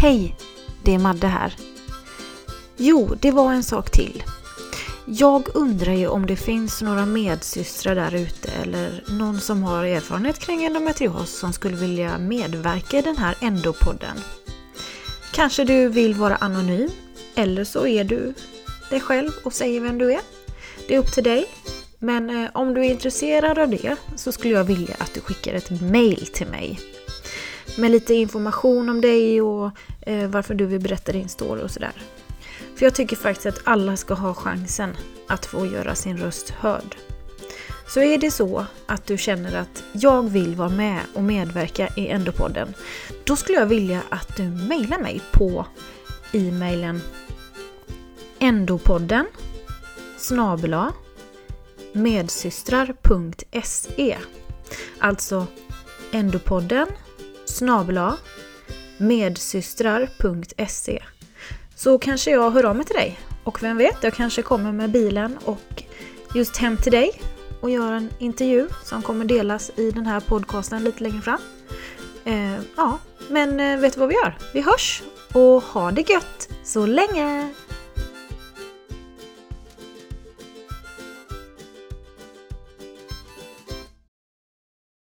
Hej! Det är Madde här. Jo, det var en sak till. Jag undrar ju om det finns några medsystrar där ute eller någon som har erfarenhet kring endometrios som skulle vilja medverka i den här Endopodden. Kanske du vill vara anonym eller så är du dig själv och säger vem du är. Det är upp till dig. Men eh, om du är intresserad av det så skulle jag vilja att du skickar ett mail till mig. Med lite information om dig och eh, varför du vill berätta din story och sådär. För jag tycker faktiskt att alla ska ha chansen att få göra sin röst hörd. Så är det så att du känner att jag vill vara med och medverka i Endopodden, då skulle jag vilja att du mejlar mig på e-mailen endopodden snabela medsystrar.se Alltså endopodden snabela medsystrar.se Så kanske jag hör av mig till dig och vem vet, jag kanske kommer med bilen och just hem till dig och gör en intervju som kommer delas i den här podcasten lite längre fram. Eh, ja, men eh, vet du vad vi gör? Vi hörs och ha det gött så länge!